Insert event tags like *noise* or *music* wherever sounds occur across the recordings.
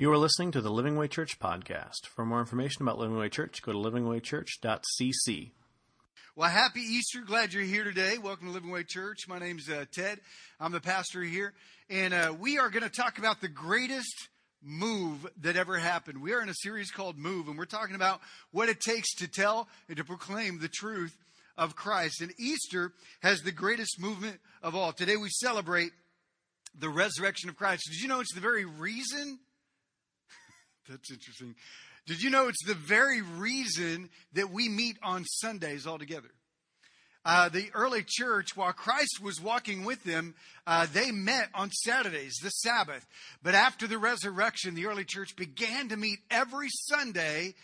You are listening to the Living Way Church podcast. For more information about Living Way Church, go to livingwaychurch.cc. Well, happy Easter. Glad you're here today. Welcome to Living Way Church. My name's uh, Ted. I'm the pastor here. And uh, we are going to talk about the greatest move that ever happened. We are in a series called Move, and we're talking about what it takes to tell and to proclaim the truth of Christ. And Easter has the greatest movement of all. Today we celebrate the resurrection of Christ. Did you know it's the very reason that's interesting. Did you know it's the very reason that we meet on Sundays all together? Uh, the early church, while Christ was walking with them, uh, they met on Saturdays, the Sabbath. But after the resurrection, the early church began to meet every Sunday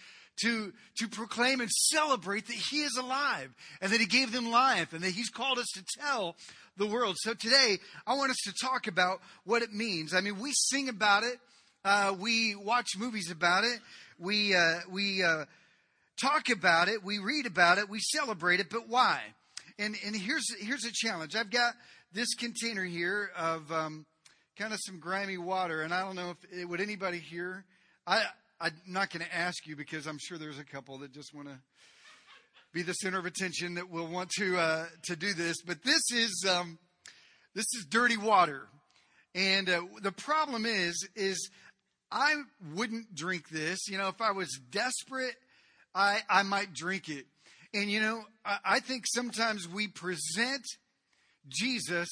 to, to proclaim and celebrate that He is alive and that He gave them life and that He's called us to tell the world. So today, I want us to talk about what it means. I mean, we sing about it. Uh, we watch movies about it. We, uh, we uh, talk about it. We read about it. We celebrate it. But why? And, and here's, here's a challenge. I've got this container here of um, kind of some grimy water. And I don't know if it, would anybody here. I, I'm not going to ask you because I'm sure there's a couple that just want to be the center of attention that will want to uh, to do this. But this is um, this is dirty water, and uh, the problem is is I wouldn't drink this. You know, if I was desperate, I, I might drink it. And, you know, I, I think sometimes we present Jesus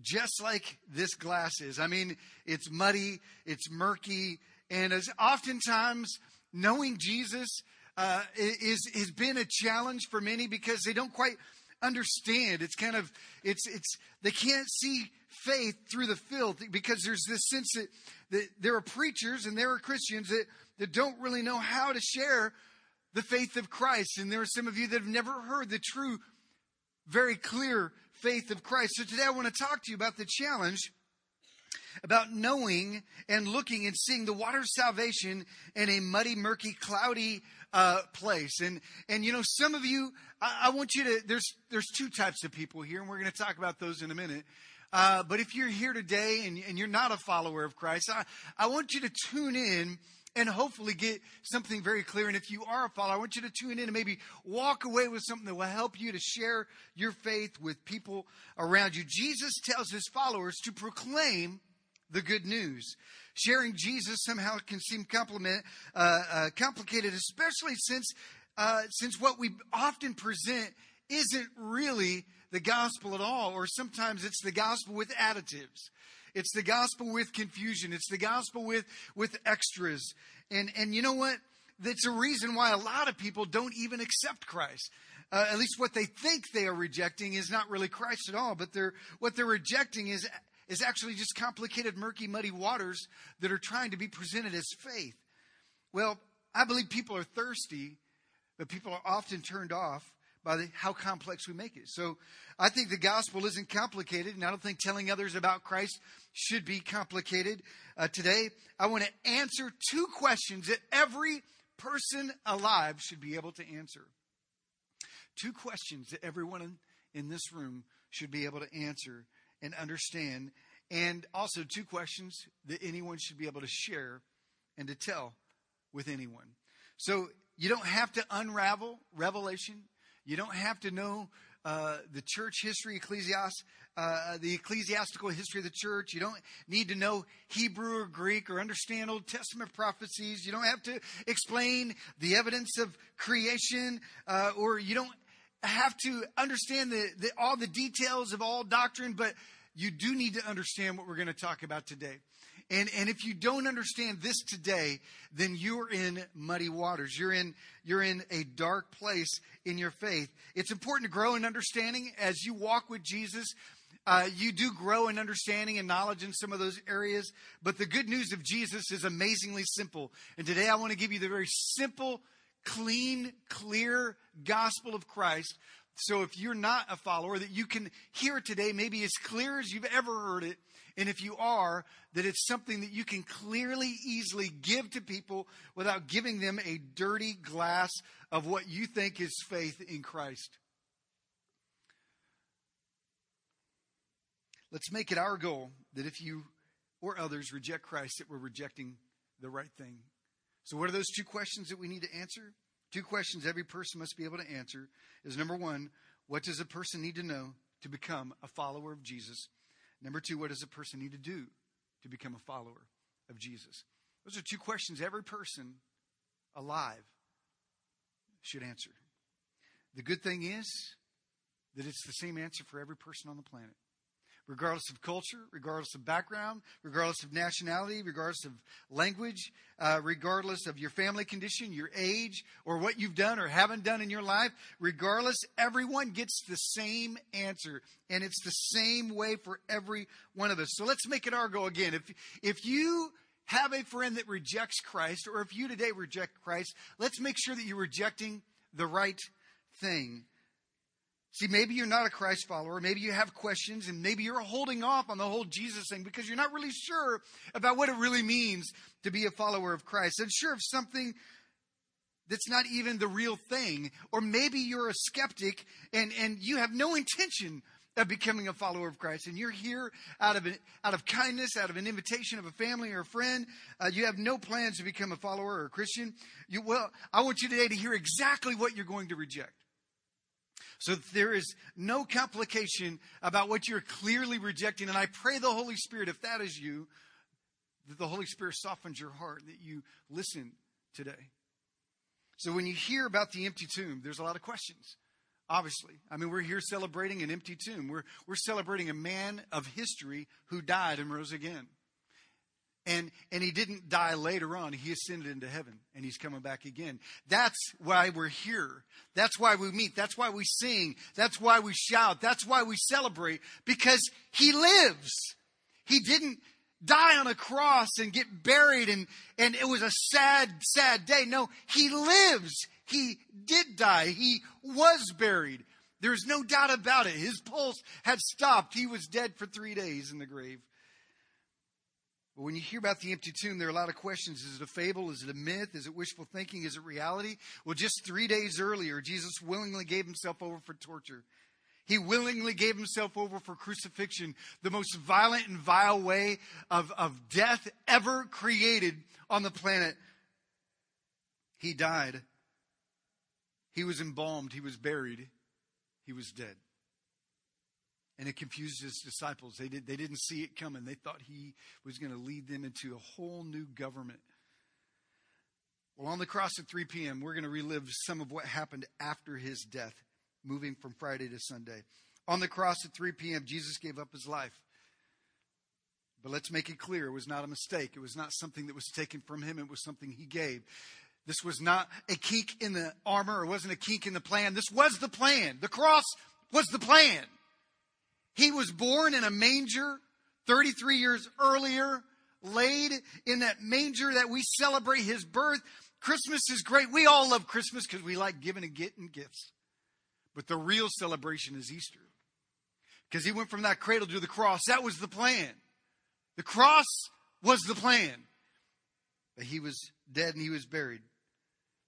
just like this glass is. I mean, it's muddy, it's murky, and as oftentimes knowing Jesus uh, is has been a challenge for many because they don't quite understand. It's kind of it's it's they can't see faith through the filth because there's this sense that, that there are preachers and there are Christians that, that don't really know how to share the faith of Christ. And there are some of you that have never heard the true, very clear faith of Christ. So today I want to talk to you about the challenge about knowing and looking and seeing the water of salvation in a muddy, murky, cloudy uh, place. And and you know, some of you, I, I, want you to. There's there's two types of people here, and we're going to talk about those in a minute. Uh, but if you're here today and, and you're not a follower of Christ, I, I want you to tune in and hopefully get something very clear. And if you are a follower, I want you to tune in and maybe walk away with something that will help you to share your faith with people around you. Jesus tells his followers to proclaim the good news. Sharing Jesus somehow can seem uh, uh, complicated, especially since uh, since what we often present isn't really the gospel at all, or sometimes it's the gospel with additives. It's the gospel with confusion. It's the gospel with, with extras. And, and you know what? That's a reason why a lot of people don't even accept Christ. Uh, at least what they think they are rejecting is not really Christ at all, but they're, what they're rejecting is, is actually just complicated, murky, muddy waters that are trying to be presented as faith. Well, I believe people are thirsty, but people are often turned off by the, how complex we make it. So I think the gospel isn't complicated, and I don't think telling others about Christ should be complicated. Uh, today, I want to answer two questions that every person alive should be able to answer. Two questions that everyone in, in this room should be able to answer and understand, and also two questions that anyone should be able to share and to tell with anyone. So you don't have to unravel Revelation you don't have to know uh, the church history, ecclesiast, uh, the ecclesiastical history of the church. You don't need to know Hebrew or Greek or understand Old Testament prophecies. You don't have to explain the evidence of creation, uh, or you don't have to understand the, the, all the details of all doctrine, but you do need to understand what we're going to talk about today. And, and if you don't understand this today, then you're in muddy waters. You're in, you're in a dark place in your faith. It's important to grow in understanding as you walk with Jesus. Uh, you do grow in understanding and knowledge in some of those areas, but the good news of Jesus is amazingly simple. And today I want to give you the very simple, clean, clear gospel of Christ. So if you're not a follower, that you can hear it today, maybe as clear as you've ever heard it, and if you are, that it's something that you can clearly, easily give to people without giving them a dirty glass of what you think is faith in Christ. Let's make it our goal that if you or others reject Christ, that we're rejecting the right thing. So, what are those two questions that we need to answer? Two questions every person must be able to answer is number one, what does a person need to know to become a follower of Jesus? Number two, what does a person need to do to become a follower of Jesus? Those are two questions every person alive should answer. The good thing is that it's the same answer for every person on the planet regardless of culture, regardless of background, regardless of nationality, regardless of language, uh, regardless of your family condition, your age, or what you've done or haven't done in your life, regardless, everyone gets the same answer. And it's the same way for every one of us. So let's make it our goal again. If, if you have a friend that rejects Christ, or if you today reject Christ, let's make sure that you're rejecting the right thing. See, maybe you're not a Christ follower. Maybe you have questions, and maybe you're holding off on the whole Jesus thing because you're not really sure about what it really means to be a follower of Christ. And sure of something that's not even the real thing. Or maybe you're a skeptic and, and you have no intention of becoming a follower of Christ, and you're here out of an, out of kindness, out of an invitation of a family or a friend. Uh, you have no plans to become a follower or a Christian. You, well, I want you today to hear exactly what you're going to reject. So there is no complication about what you're clearly rejecting. And I pray the Holy Spirit, if that is you, that the Holy Spirit softens your heart, that you listen today. So when you hear about the empty tomb, there's a lot of questions. Obviously. I mean, we're here celebrating an empty tomb. We're, we're celebrating a man of history who died and rose again. And, and he didn't die later on. He ascended into heaven and he's coming back again. That's why we're here. That's why we meet. That's why we sing. That's why we shout. That's why we celebrate because he lives. He didn't die on a cross and get buried and, and it was a sad, sad day. No, he lives. He did die. He was buried. There's no doubt about it. His pulse had stopped. He was dead for three days in the grave. But when you hear about the empty tomb, there are a lot of questions. Is it a fable? Is it a myth? Is it wishful thinking? Is it reality? Well, just three days earlier, Jesus willingly gave himself over for torture. He willingly gave himself over for crucifixion, the most violent and vile way of, of death ever created on the planet. He died. He was embalmed. He was buried. He was dead. And it confused his disciples. They, did, they didn't see it coming. They thought he was going to lead them into a whole new government. Well, on the cross at 3 p.m., we're going to relive some of what happened after his death, moving from Friday to Sunday. On the cross at 3 p.m., Jesus gave up his life. But let's make it clear it was not a mistake. It was not something that was taken from him, it was something he gave. This was not a kink in the armor, it wasn't a kink in the plan. This was the plan. The cross was the plan. He was born in a manger 33 years earlier, laid in that manger that we celebrate his birth. Christmas is great. We all love Christmas because we like giving and getting gifts. But the real celebration is Easter. Because he went from that cradle to the cross. That was the plan. The cross was the plan. But he was dead and he was buried.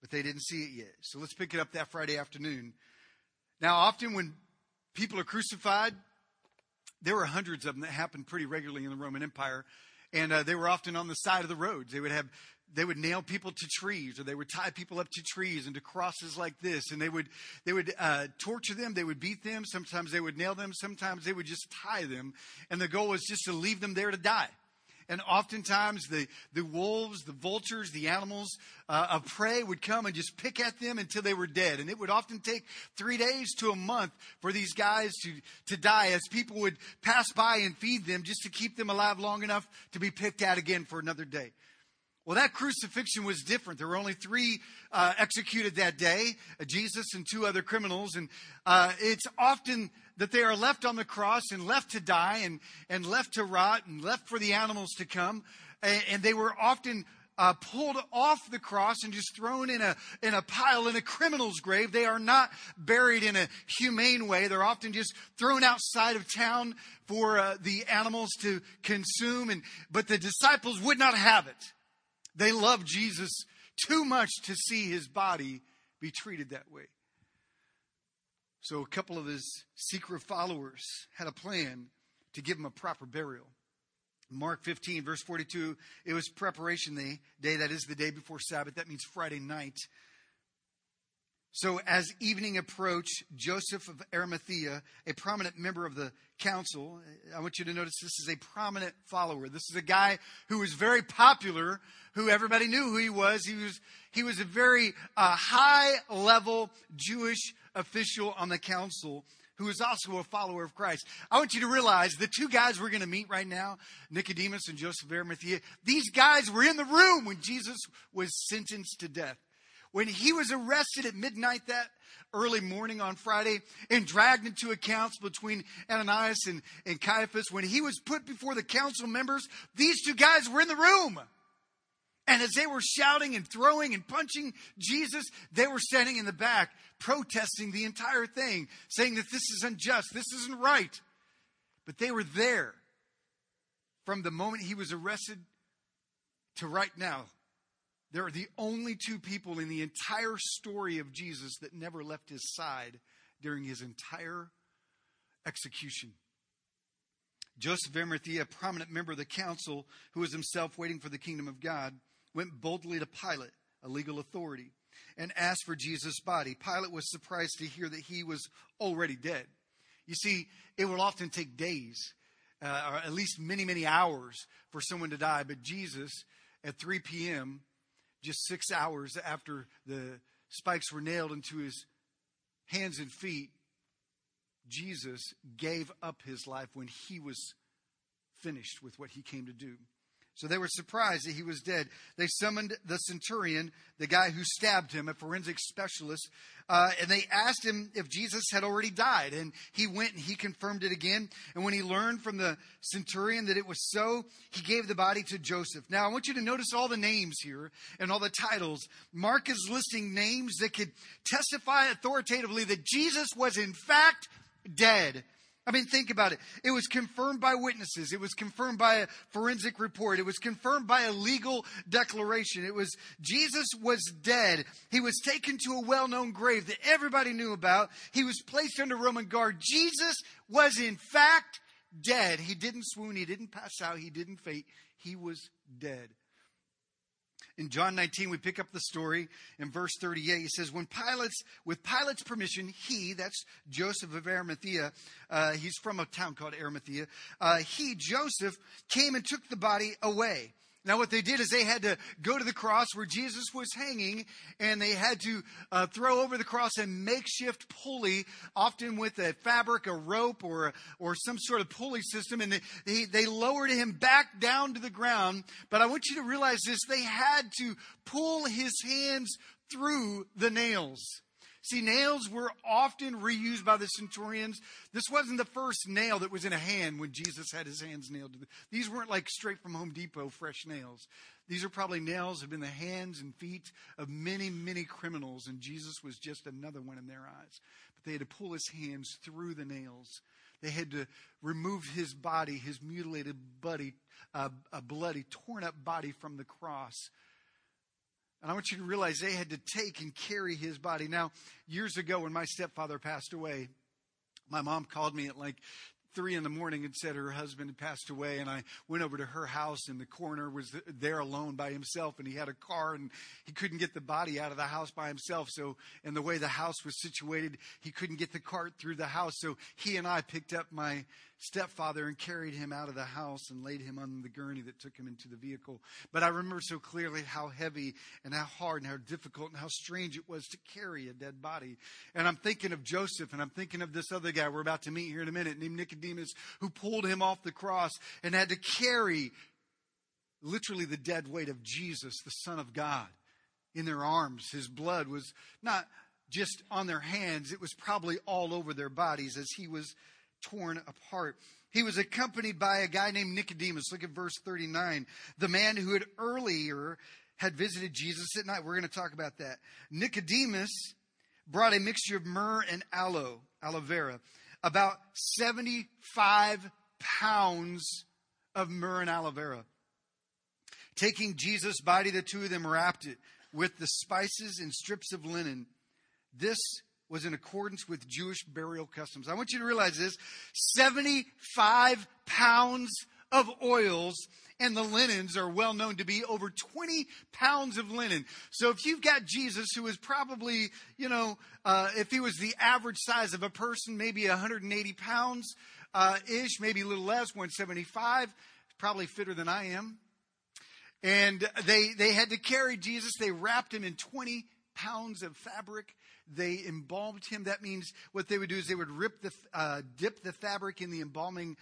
But they didn't see it yet. So let's pick it up that Friday afternoon. Now, often when people are crucified, there were hundreds of them that happened pretty regularly in the Roman Empire, and uh, they were often on the side of the roads. They would have they would nail people to trees or they would tie people up to trees and to crosses like this and they would they would uh, torture them they would beat them sometimes they would nail them sometimes they would just tie them and the goal was just to leave them there to die and oftentimes the, the wolves, the vultures, the animals uh, of prey would come and just pick at them until they were dead. And it would often take three days to a month for these guys to, to die as people would pass by and feed them just to keep them alive long enough to be picked at again for another day. Well, that crucifixion was different. There were only three uh, executed that day uh, Jesus and two other criminals. And uh, it's often that they are left on the cross and left to die and, and left to rot and left for the animals to come. And, and they were often uh, pulled off the cross and just thrown in a, in a pile in a criminal's grave. They are not buried in a humane way. They're often just thrown outside of town for uh, the animals to consume. And, but the disciples would not have it. They loved Jesus too much to see his body be treated that way. So a couple of his secret followers had a plan to give him a proper burial. Mark 15, verse 42, it was preparation day, day, that is the day before Sabbath. That means Friday night. So, as evening approached, Joseph of Arimathea, a prominent member of the council, I want you to notice this is a prominent follower. This is a guy who was very popular, who everybody knew who he was. He was, he was a very uh, high level Jewish official on the council who is also a follower of Christ. I want you to realize the two guys we're going to meet right now, Nicodemus and Joseph of Arimathea, these guys were in the room when Jesus was sentenced to death. When he was arrested at midnight that early morning on Friday and dragged into accounts between Ananias and, and Caiaphas, when he was put before the council members, these two guys were in the room. And as they were shouting and throwing and punching Jesus, they were standing in the back protesting the entire thing, saying that this is unjust, this isn't right. But they were there from the moment he was arrested to right now. There are the only two people in the entire story of Jesus that never left his side during his entire execution. Joseph of Arimathea, a prominent member of the council who was himself waiting for the kingdom of God, went boldly to Pilate, a legal authority, and asked for Jesus' body. Pilate was surprised to hear that he was already dead. You see, it will often take days, uh, or at least many, many hours for someone to die, but Jesus, at 3 p.m., just six hours after the spikes were nailed into his hands and feet, Jesus gave up his life when he was finished with what he came to do. So they were surprised that he was dead. They summoned the centurion, the guy who stabbed him, a forensic specialist, uh, and they asked him if Jesus had already died. And he went and he confirmed it again. And when he learned from the centurion that it was so, he gave the body to Joseph. Now, I want you to notice all the names here and all the titles. Mark is listing names that could testify authoritatively that Jesus was in fact dead. I mean, think about it. It was confirmed by witnesses. It was confirmed by a forensic report. It was confirmed by a legal declaration. It was Jesus was dead. He was taken to a well known grave that everybody knew about. He was placed under Roman guard. Jesus was, in fact, dead. He didn't swoon. He didn't pass out. He didn't faint. He was dead. In John 19, we pick up the story in verse 38. He says, When Pilate's, with Pilate's permission, he, that's Joseph of Arimathea, uh, he's from a town called Arimathea, uh, he, Joseph, came and took the body away. Now, what they did is they had to go to the cross where Jesus was hanging, and they had to uh, throw over the cross a makeshift pulley, often with a fabric, a rope, or or some sort of pulley system, and they, they, they lowered him back down to the ground. But I want you to realize this: they had to pull his hands through the nails. See, nails were often reused by the centurions. This wasn't the first nail that was in a hand when Jesus had his hands nailed. These weren't like straight from Home Depot fresh nails. These are probably nails that have been the hands and feet of many, many criminals, and Jesus was just another one in their eyes. But they had to pull his hands through the nails. They had to remove his body, his mutilated body, uh, a bloody, torn up body from the cross and I want you to realize they had to take and carry his body. Now, years ago, when my stepfather passed away, my mom called me at like three in the morning and said her husband had passed away and i went over to her house and the coroner was there alone by himself and he had a car and he couldn't get the body out of the house by himself so and the way the house was situated he couldn't get the cart through the house so he and i picked up my stepfather and carried him out of the house and laid him on the gurney that took him into the vehicle. But I remember so clearly how heavy and how hard and how difficult and how strange it was to carry a dead body. And I'm thinking of Joseph and I'm thinking of this other guy we're about to meet here in a minute named Nicodemus who pulled him off the cross and had to carry literally the dead weight of Jesus, the Son of God, in their arms. His blood was not just on their hands, it was probably all over their bodies as he was torn apart. He was accompanied by a guy named Nicodemus. Look at verse 39. The man who had earlier had visited Jesus at night. We're going to talk about that. Nicodemus brought a mixture of myrrh and aloe, aloe vera, about 75 pounds of myrrh and aloe vera. Taking Jesus' body, the two of them wrapped it with the spices and strips of linen. This was in accordance with Jewish burial customs. I want you to realize this 75 pounds of oils, and the linens are well known to be over 20 pounds of linen. So if you've got Jesus, who is probably, you know, uh, if he was the average size of a person, maybe 180 pounds uh, ish, maybe a little less, 175, probably fitter than I am. And they, they had to carry Jesus. They wrapped him in 20 pounds of fabric. They embalmed him. That means what they would do is they would rip the, uh, dip the fabric in the embalming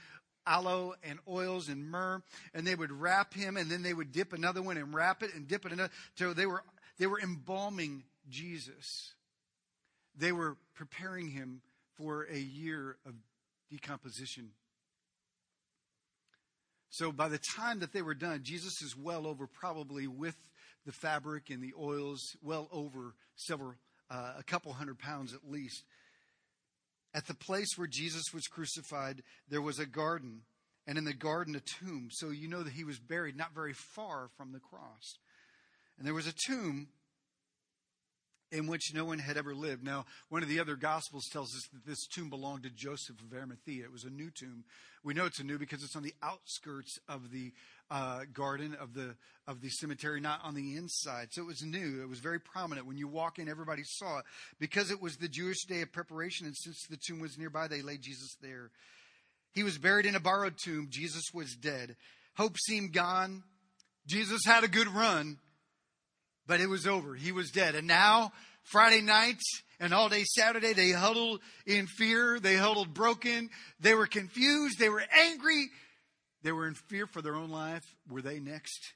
aloe and oils and myrrh, and they would wrap him, and then they would dip another one and wrap it and dip it another. So they were they were embalming Jesus. They were preparing him for a year of decomposition. So by the time that they were done, Jesus is well over, probably with the fabric and the oils, well over several, uh, a couple hundred pounds at least. At the place where Jesus was crucified, there was a garden, and in the garden, a tomb. So you know that he was buried not very far from the cross. And there was a tomb in which no one had ever lived. Now, one of the other Gospels tells us that this tomb belonged to Joseph of Arimathea. It was a new tomb. We know it's a new because it's on the outskirts of the uh, garden of the of the cemetery, not on the inside. So it was new. It was very prominent. When you walk in, everybody saw it because it was the Jewish day of preparation, and since the tomb was nearby, they laid Jesus there. He was buried in a borrowed tomb. Jesus was dead. Hope seemed gone. Jesus had a good run but it was over. He was dead. And now, Friday nights and all day Saturday, they huddled in fear. They huddled broken. They were confused. They were angry. They were in fear for their own life. Were they next?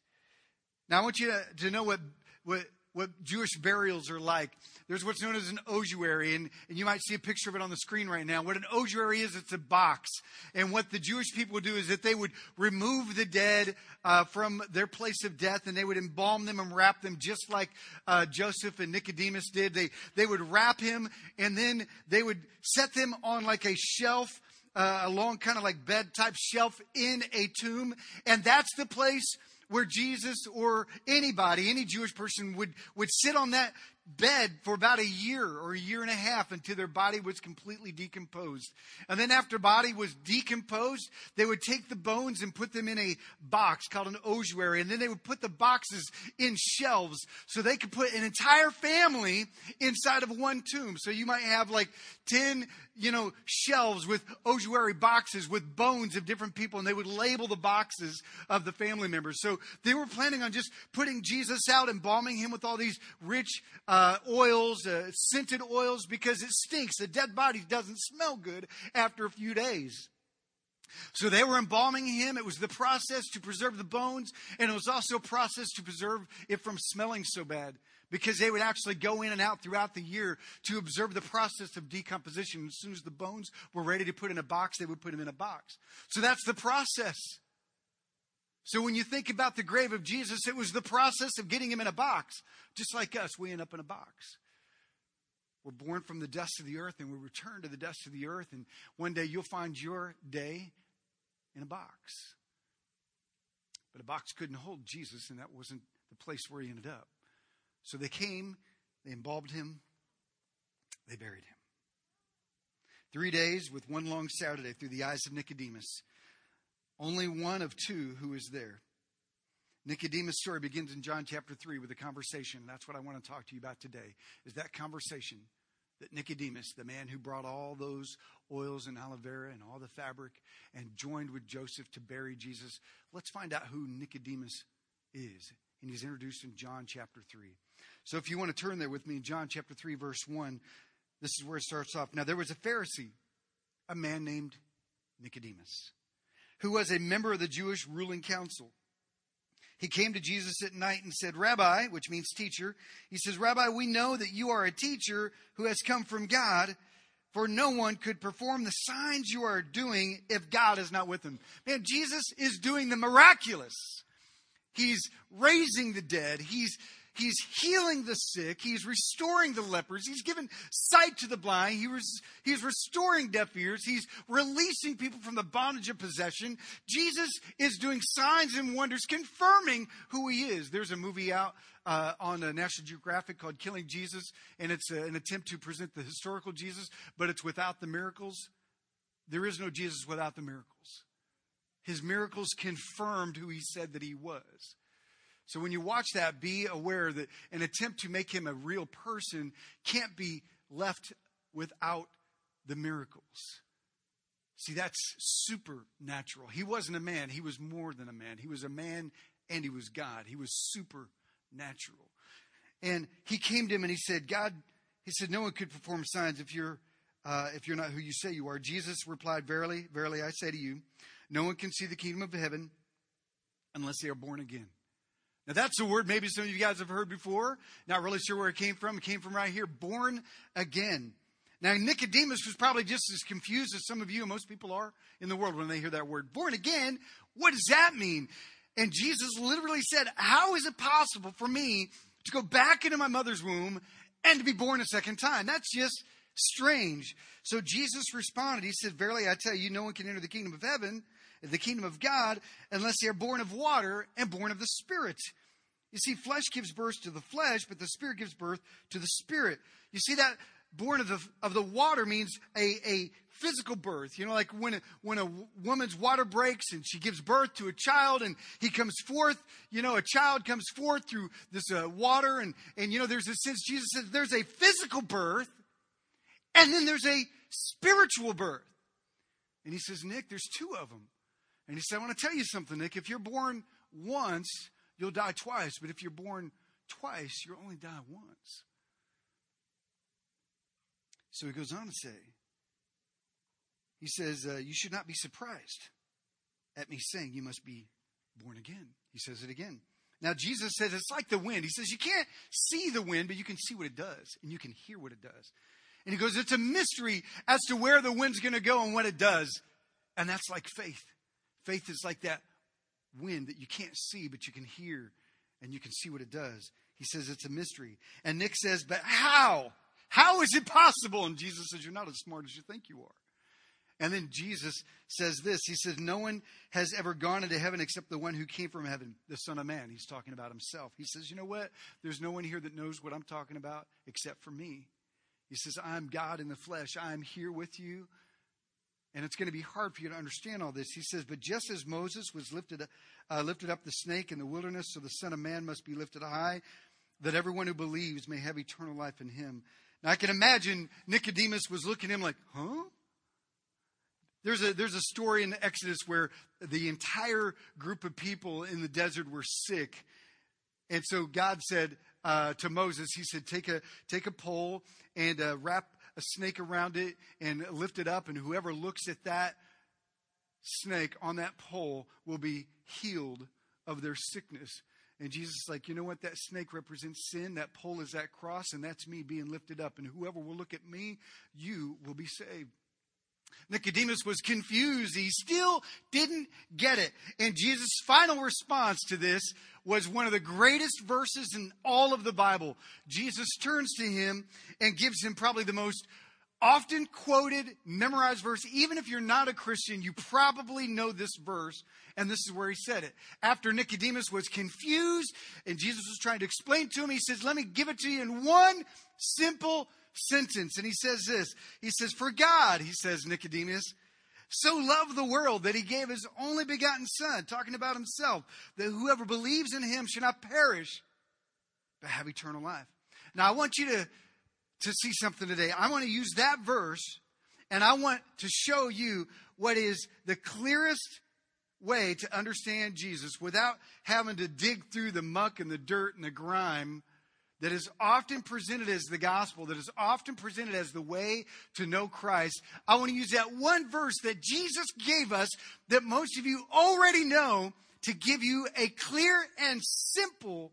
Now, I want you to, to know what, what what Jewish burials are like. There's what's known as an ossuary, and, and you might see a picture of it on the screen right now. What an ossuary is, it's a box. And what the Jewish people would do is that they would remove the dead uh, from their place of death, and they would embalm them and wrap them just like uh, Joseph and Nicodemus did. They, they would wrap him, and then they would set them on like a shelf uh, a long kind of like bed type shelf in a tomb. And that's the place where Jesus or anybody, any Jewish person would, would sit on that bed for about a year or a year and a half until their body was completely decomposed. And then after body was decomposed, they would take the bones and put them in a box called an ossuary. And then they would put the boxes in shelves so they could put an entire family inside of one tomb. So you might have like 10 you know, shelves with ossuary boxes with bones of different people, and they would label the boxes of the family members. So they were planning on just putting Jesus out, embalming him with all these rich uh, oils, uh, scented oils, because it stinks. A dead body doesn't smell good after a few days. So they were embalming him. It was the process to preserve the bones, and it was also a process to preserve it from smelling so bad because they would actually go in and out throughout the year to observe the process of decomposition. As soon as the bones were ready to put in a box, they would put them in a box. So that's the process. So when you think about the grave of Jesus, it was the process of getting him in a box. Just like us, we end up in a box. We're born from the dust of the earth and we return to the dust of the earth. And one day you'll find your day in a box. But a box couldn't hold Jesus, and that wasn't the place where he ended up. So they came, they embalmed him, they buried him. Three days with one long Saturday through the eyes of Nicodemus. Only one of two who is there. Nicodemus' story begins in John chapter 3 with a conversation. That's what I want to talk to you about today. Is that conversation that Nicodemus, the man who brought all those oils and aloe vera and all the fabric and joined with Joseph to bury Jesus, let's find out who Nicodemus is. And he's introduced in John chapter 3. So if you want to turn there with me in John chapter 3, verse 1, this is where it starts off. Now there was a Pharisee, a man named Nicodemus, who was a member of the Jewish ruling council. He came to Jesus at night and said, Rabbi, which means teacher, he says, Rabbi, we know that you are a teacher who has come from God, for no one could perform the signs you are doing if God is not with him. Man, Jesus is doing the miraculous. He's raising the dead. He's He's healing the sick. He's restoring the lepers. He's given sight to the blind. He was, he's restoring deaf ears. He's releasing people from the bondage of possession. Jesus is doing signs and wonders, confirming who he is. There's a movie out uh, on uh, National Geographic called Killing Jesus, and it's uh, an attempt to present the historical Jesus, but it's without the miracles. There is no Jesus without the miracles. His miracles confirmed who he said that he was. So when you watch that, be aware that an attempt to make him a real person can't be left without the miracles. See, that's supernatural. He wasn't a man, he was more than a man. He was a man and he was God. He was supernatural. And he came to him and he said, God, he said, no one could perform signs if you're uh, if you're not who you say you are. Jesus replied, Verily, verily, I say to you, no one can see the kingdom of heaven unless they are born again. Now, that's a word maybe some of you guys have heard before. Not really sure where it came from. It came from right here born again. Now, Nicodemus was probably just as confused as some of you and most people are in the world when they hear that word. Born again? What does that mean? And Jesus literally said, How is it possible for me to go back into my mother's womb and to be born a second time? That's just strange. So Jesus responded, He said, Verily I tell you, no one can enter the kingdom of heaven, the kingdom of God, unless they are born of water and born of the Spirit. You see, flesh gives birth to the flesh, but the Spirit gives birth to the Spirit. You see that born of the, of the water means a, a physical birth. You know, like when a, when a woman's water breaks and she gives birth to a child and he comes forth, you know, a child comes forth through this uh, water. And, and, you know, there's a sense, Jesus says there's a physical birth and then there's a spiritual birth. And he says, Nick, there's two of them. And he said, I want to tell you something, Nick. If you're born once, you'll die twice. But if you're born twice, you'll only die once. So he goes on to say, he says, uh, You should not be surprised at me saying you must be born again. He says it again. Now, Jesus says it's like the wind. He says you can't see the wind, but you can see what it does, and you can hear what it does. And he goes, It's a mystery as to where the wind's going to go and what it does. And that's like faith. Faith is like that wind that you can't see, but you can hear and you can see what it does. He says it's a mystery. And Nick says, But how? How is it possible? And Jesus says, You're not as smart as you think you are. And then Jesus says this He says, No one has ever gone into heaven except the one who came from heaven, the Son of Man. He's talking about himself. He says, You know what? There's no one here that knows what I'm talking about except for me. He says, I'm God in the flesh. I'm here with you. And it's going to be hard for you to understand all this. He says, But just as Moses was lifted, uh, lifted up the snake in the wilderness, so the Son of Man must be lifted high, that everyone who believes may have eternal life in him. Now, I can imagine Nicodemus was looking at him like, huh? There's a, there's a story in Exodus where the entire group of people in the desert were sick. And so God said uh, to Moses, He said, take a, take a pole and uh, wrap a snake around it and lift it up, and whoever looks at that snake on that pole will be healed of their sickness. And Jesus is like, you know what? That snake represents sin. That pole is that cross, and that's me being lifted up. And whoever will look at me, you will be saved. Nicodemus was confused. He still didn't get it. And Jesus' final response to this was one of the greatest verses in all of the Bible. Jesus turns to him and gives him probably the most often quoted, memorized verse. Even if you're not a Christian, you probably know this verse. And this is where he said it. After Nicodemus was confused and Jesus was trying to explain to him, he says, Let me give it to you in one simple sentence. And he says this He says, For God, he says, Nicodemus, so loved the world that he gave his only begotten Son, talking about himself, that whoever believes in him should not perish, but have eternal life. Now, I want you to, to see something today. I want to use that verse and I want to show you what is the clearest way to understand Jesus without having to dig through the muck and the dirt and the grime that is often presented as the gospel, that is often presented as the way to know Christ, I want to use that one verse that Jesus gave us that most of you already know to give you a clear and simple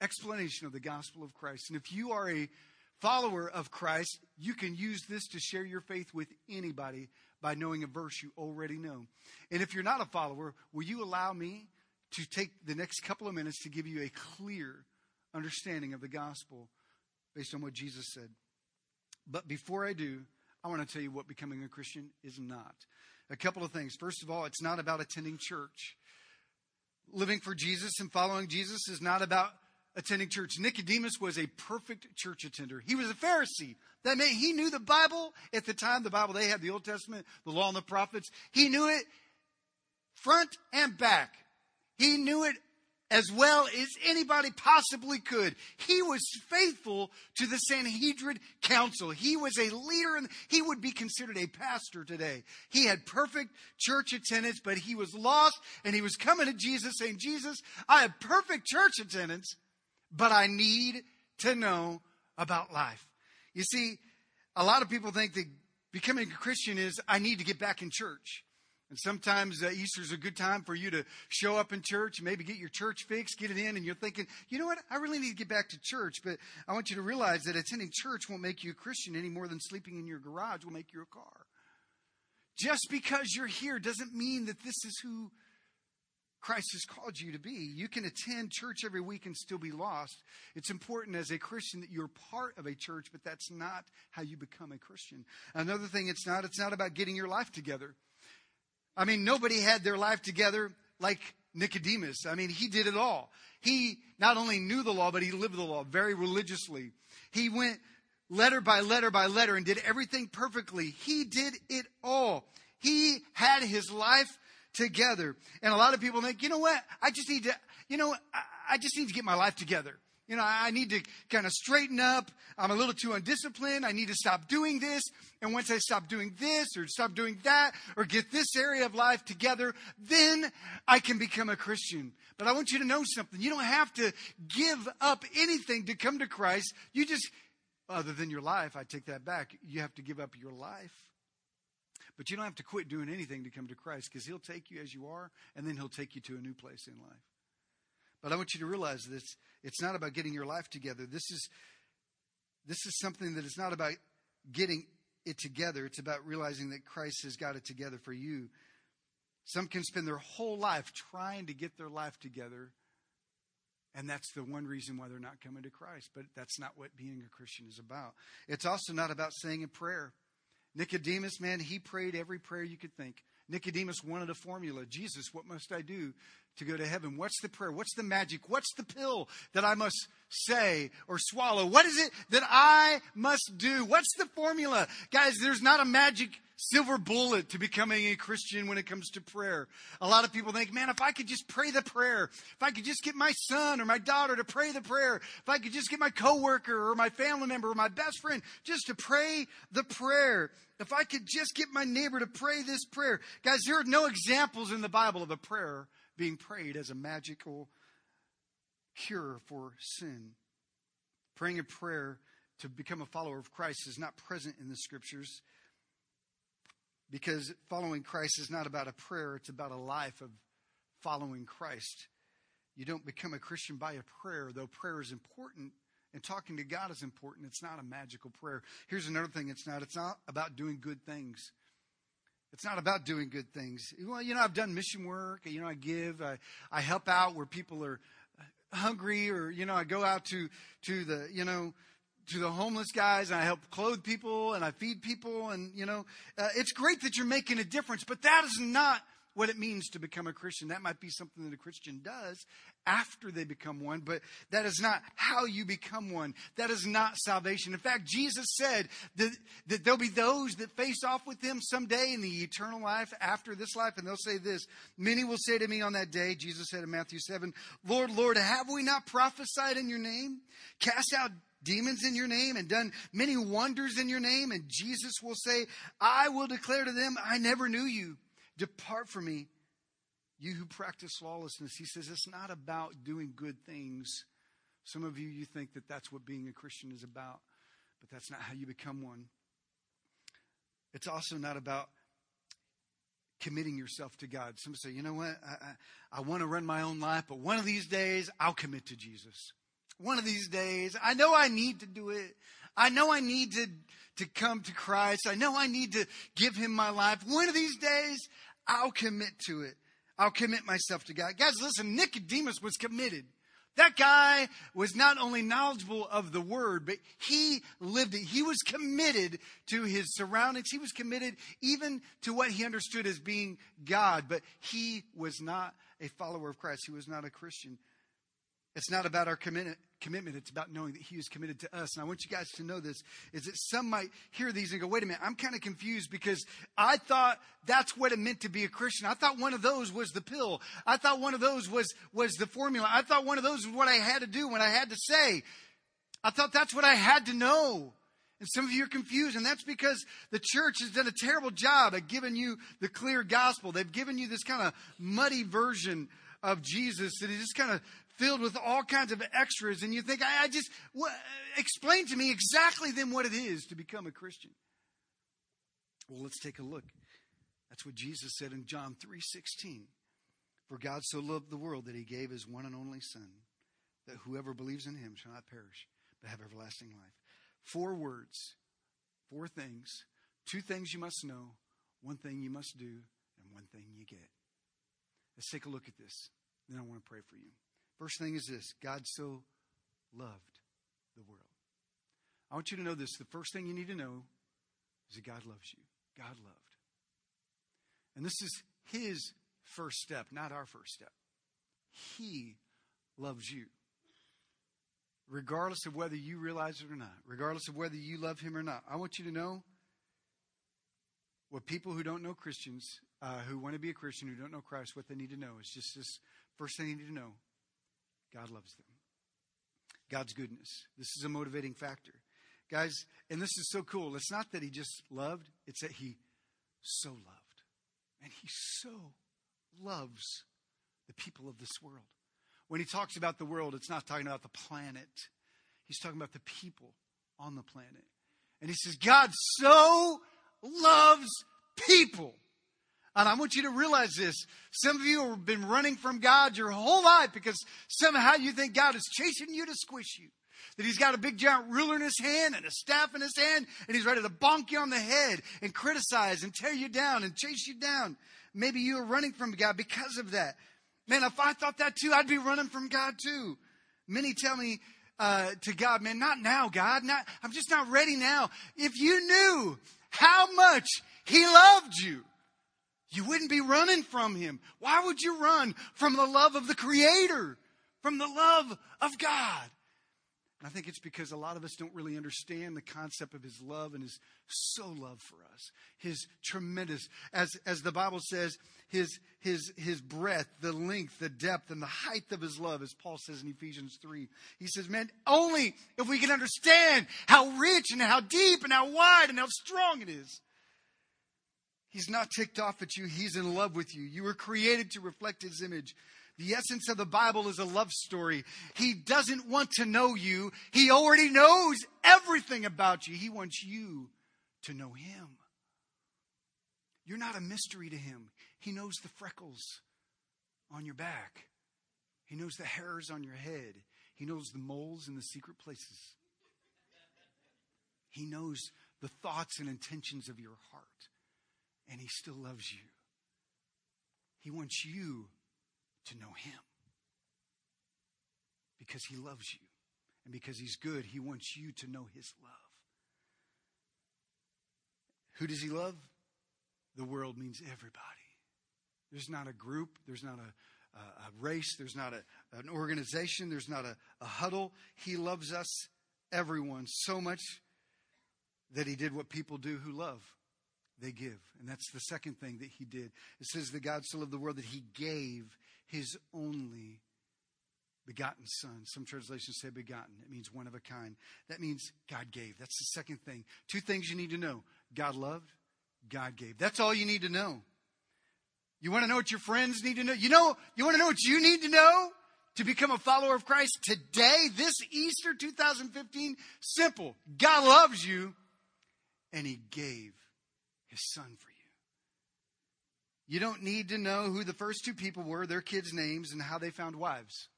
explanation of the gospel of Christ. And if you are a follower of Christ, you can use this to share your faith with anybody by knowing a verse you already know. And if you're not a follower, will you allow me to take the next couple of minutes to give you a clear understanding of the gospel based on what Jesus said. But before I do, I want to tell you what becoming a Christian is not. A couple of things. First of all, it's not about attending church. Living for Jesus and following Jesus is not about attending church. Nicodemus was a perfect church attender. He was a Pharisee. That meant he knew the Bible at the time, the Bible they had, the Old Testament, the law and the prophets. He knew it front and back. He knew it as well as anybody possibly could. He was faithful to the Sanhedrin Council. He was a leader and he would be considered a pastor today. He had perfect church attendance, but he was lost and he was coming to Jesus saying, Jesus, I have perfect church attendance, but I need to know about life. You see, a lot of people think that becoming a Christian is, I need to get back in church. And sometimes uh, Easter's a good time for you to show up in church, maybe get your church fixed, get it in, and you're thinking, you know what? I really need to get back to church. But I want you to realize that attending church won't make you a Christian any more than sleeping in your garage will make you a car. Just because you're here doesn't mean that this is who Christ has called you to be. You can attend church every week and still be lost. It's important as a Christian that you're part of a church, but that's not how you become a Christian. Another thing it's not, it's not about getting your life together. I mean, nobody had their life together like Nicodemus. I mean, he did it all. He not only knew the law, but he lived the law very religiously. He went letter by letter by letter and did everything perfectly. He did it all. He had his life together. And a lot of people think, you know what? I just need to, you know, I just need to get my life together. You know, I need to kind of straighten up. I'm a little too undisciplined. I need to stop doing this. And once I stop doing this or stop doing that or get this area of life together, then I can become a Christian. But I want you to know something. You don't have to give up anything to come to Christ. You just, other than your life, I take that back. You have to give up your life. But you don't have to quit doing anything to come to Christ because He'll take you as you are and then He'll take you to a new place in life. But I want you to realize this it's not about getting your life together. This is this is something that is not about getting it together. It's about realizing that Christ has got it together for you. Some can spend their whole life trying to get their life together, and that's the one reason why they're not coming to Christ. But that's not what being a Christian is about. It's also not about saying a prayer. Nicodemus, man, he prayed every prayer you could think. Nicodemus wanted a formula. Jesus, what must I do to go to heaven? What's the prayer? What's the magic? What's the pill that I must say or swallow? What is it that I must do? What's the formula? Guys, there's not a magic silver bullet to becoming a Christian when it comes to prayer. A lot of people think, man, if I could just pray the prayer, if I could just get my son or my daughter to pray the prayer, if I could just get my coworker or my family member or my best friend just to pray the prayer, if I could just get my neighbor to pray this prayer. Guys, there are no examples in the Bible of a prayer being prayed as a magical cure for sin. Praying a prayer to become a follower of Christ is not present in the scriptures because following Christ is not about a prayer, it's about a life of following Christ. You don't become a Christian by a prayer, though prayer is important and talking to God is important. It's not a magical prayer. Here's another thing it's not. It's not about doing good things. It's not about doing good things. Well, you know, I've done mission work. You know, I give, I, I help out where people are hungry, or you know, I go out to to the you know to the homeless guys, and I help clothe people, and I feed people, and you know, uh, it's great that you're making a difference. But that is not what it means to become a Christian. That might be something that a Christian does after they become one, but that is not how you become one. That is not salvation. In fact, Jesus said that, that there'll be those that face off with him someday in the eternal life after this life, and they'll say this Many will say to me on that day, Jesus said in Matthew 7, Lord, Lord, have we not prophesied in your name? Cast out demons in your name and done many wonders in your name? And Jesus will say, I will declare to them, I never knew you. Depart from me, you who practice lawlessness. He says it's not about doing good things. Some of you, you think that that's what being a Christian is about, but that's not how you become one. It's also not about committing yourself to God. Some say, you know what? I, I, I want to run my own life, but one of these days I'll commit to Jesus. One of these days, I know I need to do it. I know I need to, to come to Christ. I know I need to give him my life. One of these days, I'll commit to it. I'll commit myself to God. Guys, listen, Nicodemus was committed. That guy was not only knowledgeable of the word, but he lived it. He was committed to his surroundings. He was committed even to what he understood as being God, but he was not a follower of Christ. He was not a Christian. It's not about our commitment, commitment. It's about knowing that He is committed to us. And I want you guys to know this is that some might hear these and go, wait a minute, I'm kind of confused because I thought that's what it meant to be a Christian. I thought one of those was the pill. I thought one of those was, was the formula. I thought one of those was what I had to do when I had to say. I thought that's what I had to know. And some of you are confused, and that's because the church has done a terrible job at giving you the clear gospel. They've given you this kind of muddy version of Jesus that is just kind of filled with all kinds of extras, and you think, I, I just what, explain to me exactly then what it is to become a Christian. Well, let's take a look. That's what Jesus said in John three sixteen. For God so loved the world that He gave His one and only Son, that whoever believes in Him shall not perish, but have everlasting life. Four words, four things, two things you must know, one thing you must do, and one thing you get. Let's take a look at this. Then I want to pray for you. First thing is this God so loved the world. I want you to know this. The first thing you need to know is that God loves you. God loved. And this is His first step, not our first step. He loves you. Regardless of whether you realize it or not, regardless of whether you love Him or not, I want you to know what people who don't know Christians, uh, who want to be a Christian, who don't know Christ, what they need to know is just this first thing you need to know God loves them. God's goodness. This is a motivating factor. Guys, and this is so cool. It's not that He just loved, it's that He so loved. And He so loves the people of this world. When He talks about the world, it's not talking about the planet, He's talking about the people on the planet. And He says, God so loves people. And I want you to realize this. Some of you have been running from God your whole life because somehow you think God is chasing you to squish you. That he's got a big giant ruler in his hand and a staff in his hand and he's ready to bonk you on the head and criticize and tear you down and chase you down. Maybe you are running from God because of that. Man, if I thought that too, I'd be running from God too. Many tell me, uh, to God, man, not now, God. Not, I'm just not ready now. If you knew how much He loved you, you wouldn't be running from Him. Why would you run from the love of the Creator, from the love of God? And I think it's because a lot of us don't really understand the concept of his love and his so love for us. His tremendous, as, as the Bible says, his, his, his breadth, the length, the depth, and the height of his love, as Paul says in Ephesians 3. He says, man, only if we can understand how rich and how deep and how wide and how strong it is. He's not ticked off at you. He's in love with you. You were created to reflect his image. The essence of the Bible is a love story. He doesn't want to know you. He already knows everything about you. He wants you to know him. You're not a mystery to him. He knows the freckles on your back. He knows the hairs on your head. He knows the moles in the secret places. He knows the thoughts and intentions of your heart. And he still loves you. He wants you to know Him. Because He loves you. And because He's good, He wants you to know His love. Who does He love? The world means everybody. There's not a group, there's not a, a, a race, there's not a, an organization, there's not a, a huddle. He loves us, everyone, so much that He did what people do who love they give. And that's the second thing that he did. It says that God so loved the world that he gave his only begotten son. Some translations say begotten. It means one of a kind. That means God gave. That's the second thing. Two things you need to know God loved, God gave. That's all you need to know. You want to know what your friends need to know? You know, you want to know what you need to know to become a follower of Christ today, this Easter 2015? Simple. God loves you and he gave his son for you. You don't need to know who the first two people were, their kids' names, and how they found wives.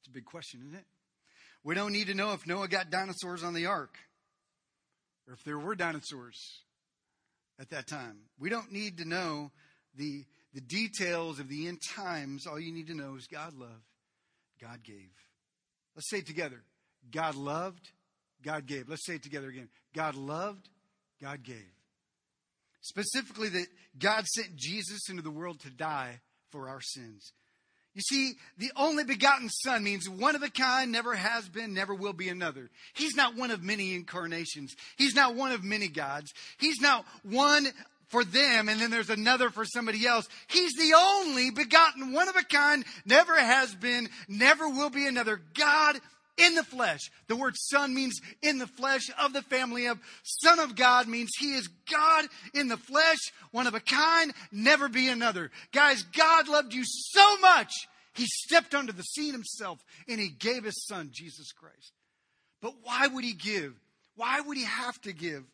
It's a big question, isn't it? We don't need to know if Noah got dinosaurs on the ark or if there were dinosaurs at that time. We don't need to know the, the details of the end times. All you need to know is God loved, God gave. Let's say it together God loved, God gave. Let's say it together again God loved, God gave. Specifically, that God sent Jesus into the world to die for our sins. You see, the only begotten Son means one of a kind, never has been, never will be another. He's not one of many incarnations. He's not one of many gods. He's not one for them and then there's another for somebody else. He's the only begotten, one of a kind, never has been, never will be another. God in the flesh. The word son means in the flesh of the family of son of God means he is God in the flesh, one of a kind, never be another. Guys, God loved you so much. He stepped onto the scene himself and he gave his son, Jesus Christ. But why would he give? Why would he have to give?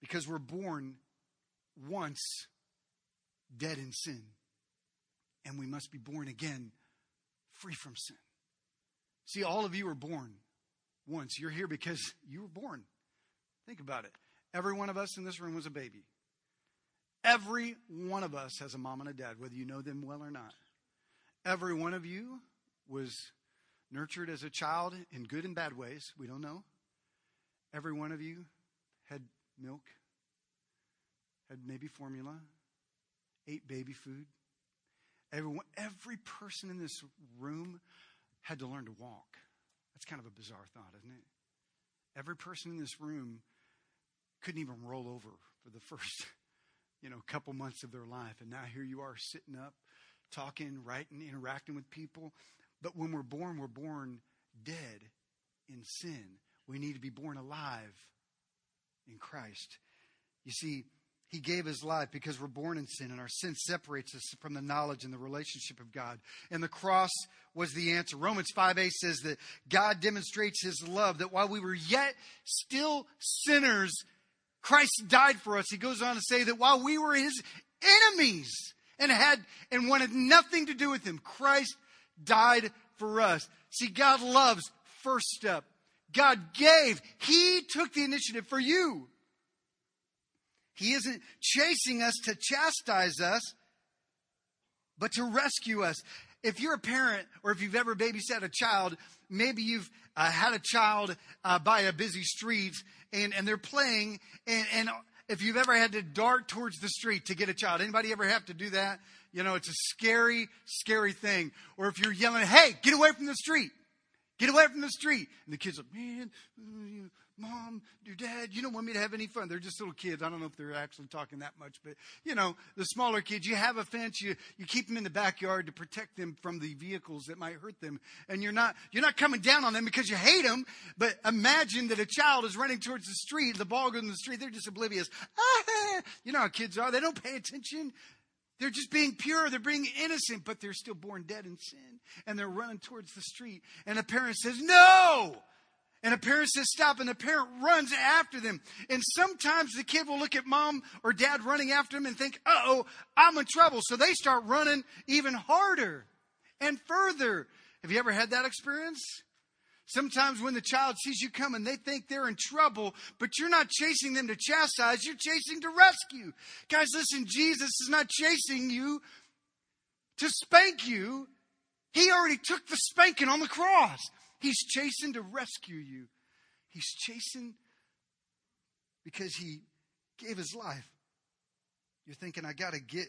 Because we're born once dead in sin. And we must be born again free from sin. See, all of you were born once. You're here because you were born. Think about it. Every one of us in this room was a baby. Every one of us has a mom and a dad, whether you know them well or not. Every one of you was nurtured as a child in good and bad ways. We don't know. Every one of you had milk, had maybe formula, ate baby food. Everyone, every person in this room had to learn to walk. That's kind of a bizarre thought, isn't it? Every person in this room couldn't even roll over for the *laughs* first, you know, couple months of their life. And now here you are sitting up, talking, writing, interacting with people. But when we're born, we're born dead in sin. We need to be born alive in Christ. You see, he gave his life because we're born in sin and our sin separates us from the knowledge and the relationship of God. And the cross was the answer. Romans 5a says that God demonstrates his love, that while we were yet still sinners, Christ died for us. He goes on to say that while we were his enemies and had and wanted nothing to do with him, Christ died for us. See, God loves first step. God gave. He took the initiative for you. He isn't chasing us to chastise us, but to rescue us. If you're a parent or if you've ever babysat a child, maybe you've uh, had a child uh, by a busy street and, and they're playing and, and if you've ever had to dart towards the street to get a child, anybody ever have to do that? You know, it's a scary, scary thing. Or if you're yelling, hey, get away from the street. Get away from the street. And the kids are, man, Mom, your dad, you don't want me to have any fun. They're just little kids. I don't know if they're actually talking that much, but you know, the smaller kids, you have a fence, you, you keep them in the backyard to protect them from the vehicles that might hurt them. And you're not, you're not coming down on them because you hate them, but imagine that a child is running towards the street, the ball goes in the street, they're just oblivious. Ah, *laughs* you know how kids are. They don't pay attention. They're just being pure. They're being innocent, but they're still born dead in sin. And they're running towards the street. And a parent says, no! And a parent says stop, and the parent runs after them. And sometimes the kid will look at mom or dad running after them and think, uh oh, I'm in trouble. So they start running even harder and further. Have you ever had that experience? Sometimes when the child sees you coming, they think they're in trouble, but you're not chasing them to chastise, you're chasing to rescue. Guys, listen, Jesus is not chasing you to spank you. He already took the spanking on the cross. He's chasing to rescue you. He's chasing because he gave his life. You're thinking, I got to get,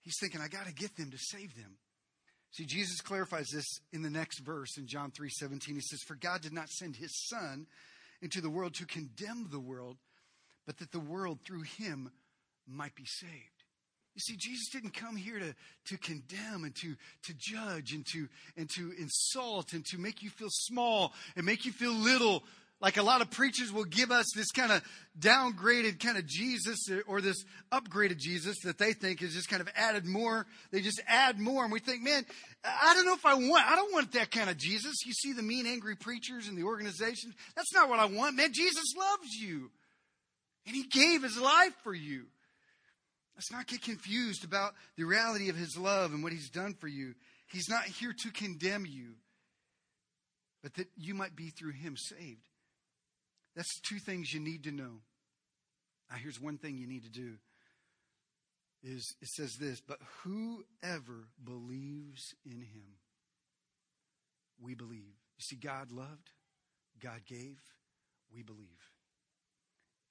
he's thinking, I got to get them to save them. See, Jesus clarifies this in the next verse in John 3 17. He says, For God did not send his Son into the world to condemn the world, but that the world through him might be saved. You see, Jesus didn't come here to, to condemn and to, to judge and to, and to insult and to make you feel small and make you feel little. Like a lot of preachers will give us this kind of downgraded kind of Jesus or this upgraded Jesus that they think is just kind of added more. They just add more. And we think, man, I don't know if I want, I don't want that kind of Jesus. You see the mean, angry preachers and the organizations. That's not what I want. Man, Jesus loves you. And he gave his life for you. Let's not get confused about the reality of his love and what he's done for you. He's not here to condemn you, but that you might be through him saved. That's two things you need to know. Now, here's one thing you need to do is it says this, but whoever believes in him, we believe. You see, God loved, God gave, we believe.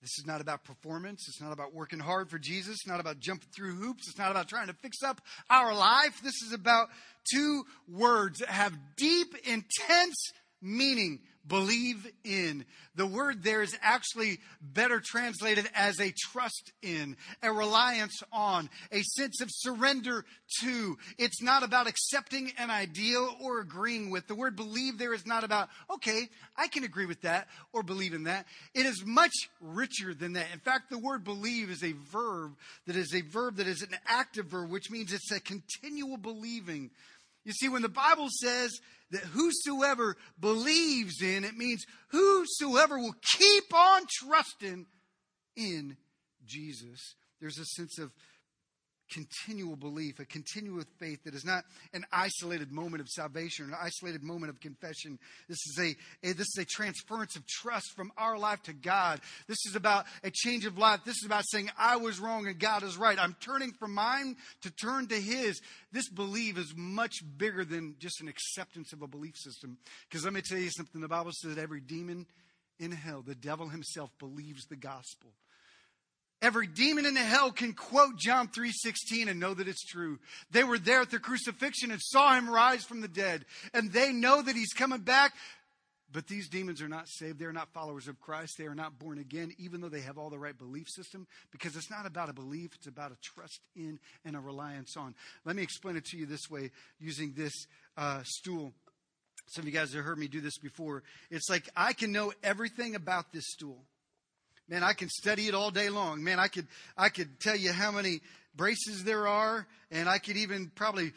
This is not about performance. It's not about working hard for Jesus. It's not about jumping through hoops. It's not about trying to fix up our life. This is about two words that have deep, intense meaning believe in. The word there is actually better translated as a trust in, a reliance on, a sense of surrender to. It's not about accepting an ideal or agreeing with. The word believe there is not about, okay, I can agree with that or believe in that. It is much richer than that. In fact, the word believe is a verb that is a verb that is an active verb, which means it's a continual believing. You see, when the Bible says that whosoever believes in, it means whosoever will keep on trusting in Jesus. There's a sense of continual belief, a continual faith that is not an isolated moment of salvation, an isolated moment of confession. This is a, a, this is a transference of trust from our life to God. This is about a change of life. This is about saying I was wrong and God is right. I'm turning from mine to turn to His. This belief is much bigger than just an acceptance of a belief system. Because let me tell you something. The Bible says that every demon in hell, the devil himself believes the gospel. Every demon in the hell can quote John 3:16 and know that it's true. They were there at the crucifixion and saw him rise from the dead, and they know that he's coming back. But these demons are not saved. They're not followers of Christ. They are not born again, even though they have all the right belief system, because it's not about a belief, it's about a trust in and a reliance on. Let me explain it to you this way using this uh, stool. Some of you guys have heard me do this before. It's like I can know everything about this stool. Man, I can study it all day long. Man, I could I could tell you how many braces there are, and I could even probably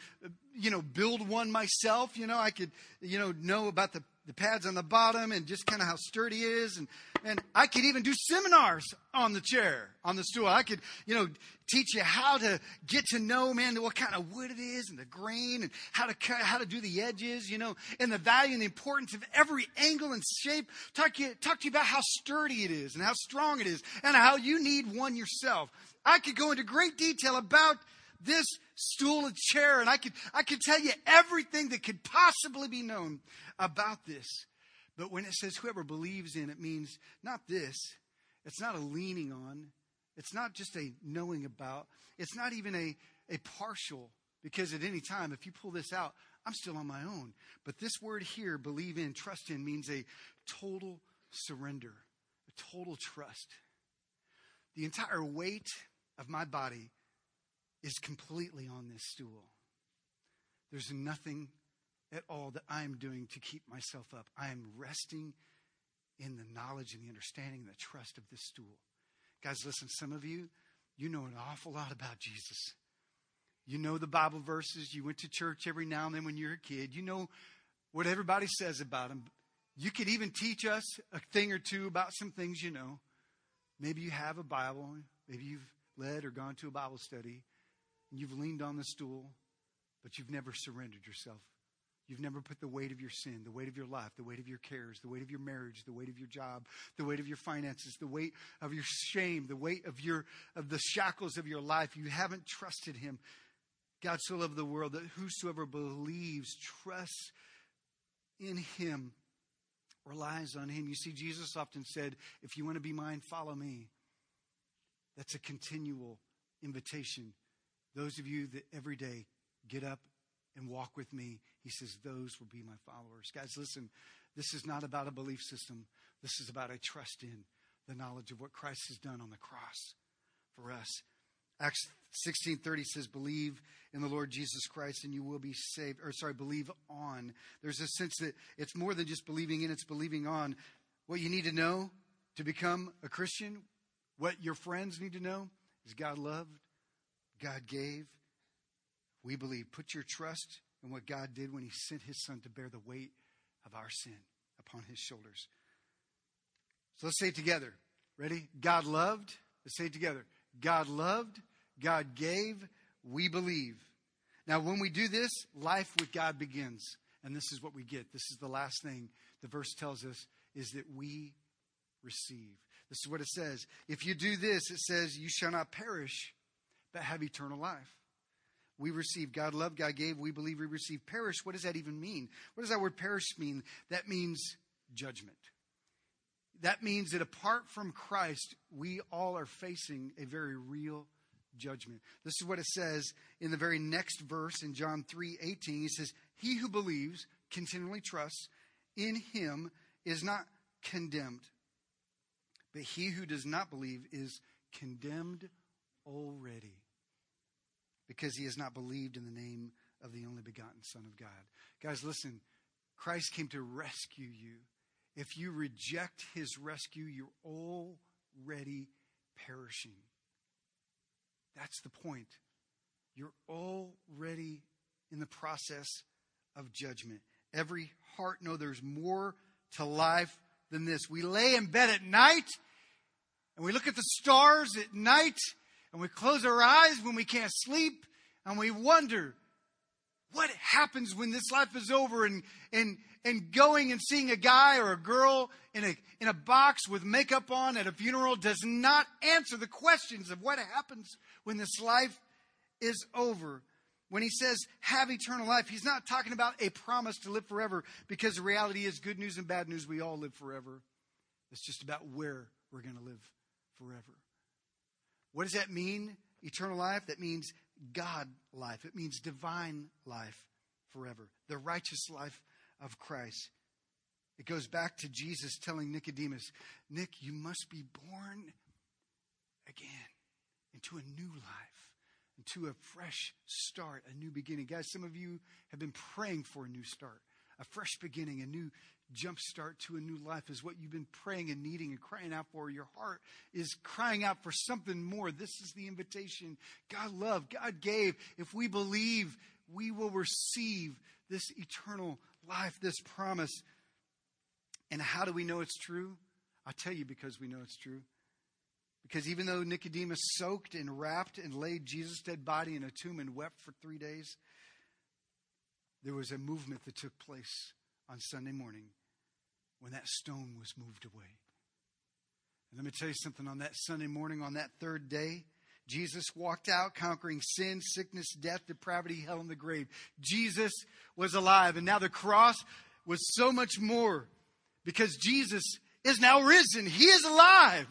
you know build one myself. You know, I could you know know about the the pads on the bottom and just kind of how sturdy it is. And, and I could even do seminars on the chair, on the stool. I could, you know, teach you how to get to know, man, what kind of wood it is and the grain and how to cut, how to do the edges, you know, and the value and the importance of every angle and shape. Talk to you, talk to you about how sturdy it is and how strong it is and how you need one yourself. I could go into great detail about this stool and chair, and I could, I could tell you everything that could possibly be known about this. But when it says whoever believes in, it means not this. It's not a leaning on. It's not just a knowing about. It's not even a, a partial, because at any time, if you pull this out, I'm still on my own. But this word here, believe in, trust in, means a total surrender, a total trust. The entire weight of my body is completely on this stool. There's nothing at all that I am doing to keep myself up. I am resting in the knowledge and the understanding and the trust of this stool. Guys, listen, some of you, you know an awful lot about Jesus. You know the Bible verses. You went to church every now and then when you're a kid. You know what everybody says about him. You could even teach us a thing or two about some things you know. Maybe you have a Bible. Maybe you've led or gone to a Bible study. And you've leaned on the stool, but you've never surrendered yourself. You've never put the weight of your sin, the weight of your life, the weight of your cares, the weight of your marriage, the weight of your job, the weight of your finances, the weight of your shame, the weight of your of the shackles of your life. You haven't trusted him. God so loved the world that whosoever believes, trusts in him, relies on him. You see, Jesus often said, if you want to be mine, follow me. That's a continual invitation those of you that every day get up and walk with me, he says, those will be my followers. Guys, listen, this is not about a belief system. This is about a trust in the knowledge of what Christ has done on the cross for us. Acts 16:30 says believe in the Lord Jesus Christ and you will be saved or sorry believe on. There's a sense that it's more than just believing in it's believing on. What you need to know to become a Christian, what your friends need to know is God loved, God gave. We believe. Put your trust in what God did when He sent His Son to bear the weight of our sin upon His shoulders. So let's say it together. Ready? God loved. Let's say it together. God loved. God gave. We believe. Now, when we do this, life with God begins. And this is what we get. This is the last thing the verse tells us is that we receive. This is what it says. If you do this, it says, You shall not perish, but have eternal life. We receive, God loved, God gave, we believe we receive. Perish, what does that even mean? What does that word perish mean? That means judgment. that means that apart from Christ, we all are facing a very real judgment. This is what it says in the very next verse in John 3 18. He says, He who believes, continually trusts in him, is not condemned. But he who does not believe is condemned already because he has not believed in the name of the only begotten Son of God. Guys, listen, Christ came to rescue you. If you reject his rescue, you're already perishing. That's the point. You're already in the process of judgment. Every heart know there's more to life than this. We lay in bed at night and we look at the stars at night and we close our eyes when we can't sleep and we wonder what happens when this life is over and, and, and going and seeing a guy or a girl in a, in a box with makeup on at a funeral does not answer the questions of what happens when this life is over. When he says have eternal life, he's not talking about a promise to live forever because the reality is good news and bad news, we all live forever. It's just about where we're going to live forever. What does that mean, eternal life? That means God life, it means divine life forever, the righteous life of Christ. It goes back to Jesus telling Nicodemus, Nick, you must be born again into a new life, into a fresh start, a new beginning. Guys, some of you have been praying for a new start, a fresh beginning, a new jump start to a new life is what you've been praying and needing and crying out for. Your heart is crying out for something more. This is the invitation God loved, God gave. If we believe, we will receive this eternal life, this promise. And how do we know it's true? I'll tell you because we know it's true. Because even though Nicodemus soaked and wrapped and laid Jesus' dead body in a tomb and wept for three days, there was a movement that took place on Sunday morning when that stone was moved away. And let me tell you something on that Sunday morning, on that third day, Jesus walked out conquering sin, sickness, death, depravity, hell, and the grave. Jesus was alive. And now the cross was so much more because Jesus is now risen. He is alive.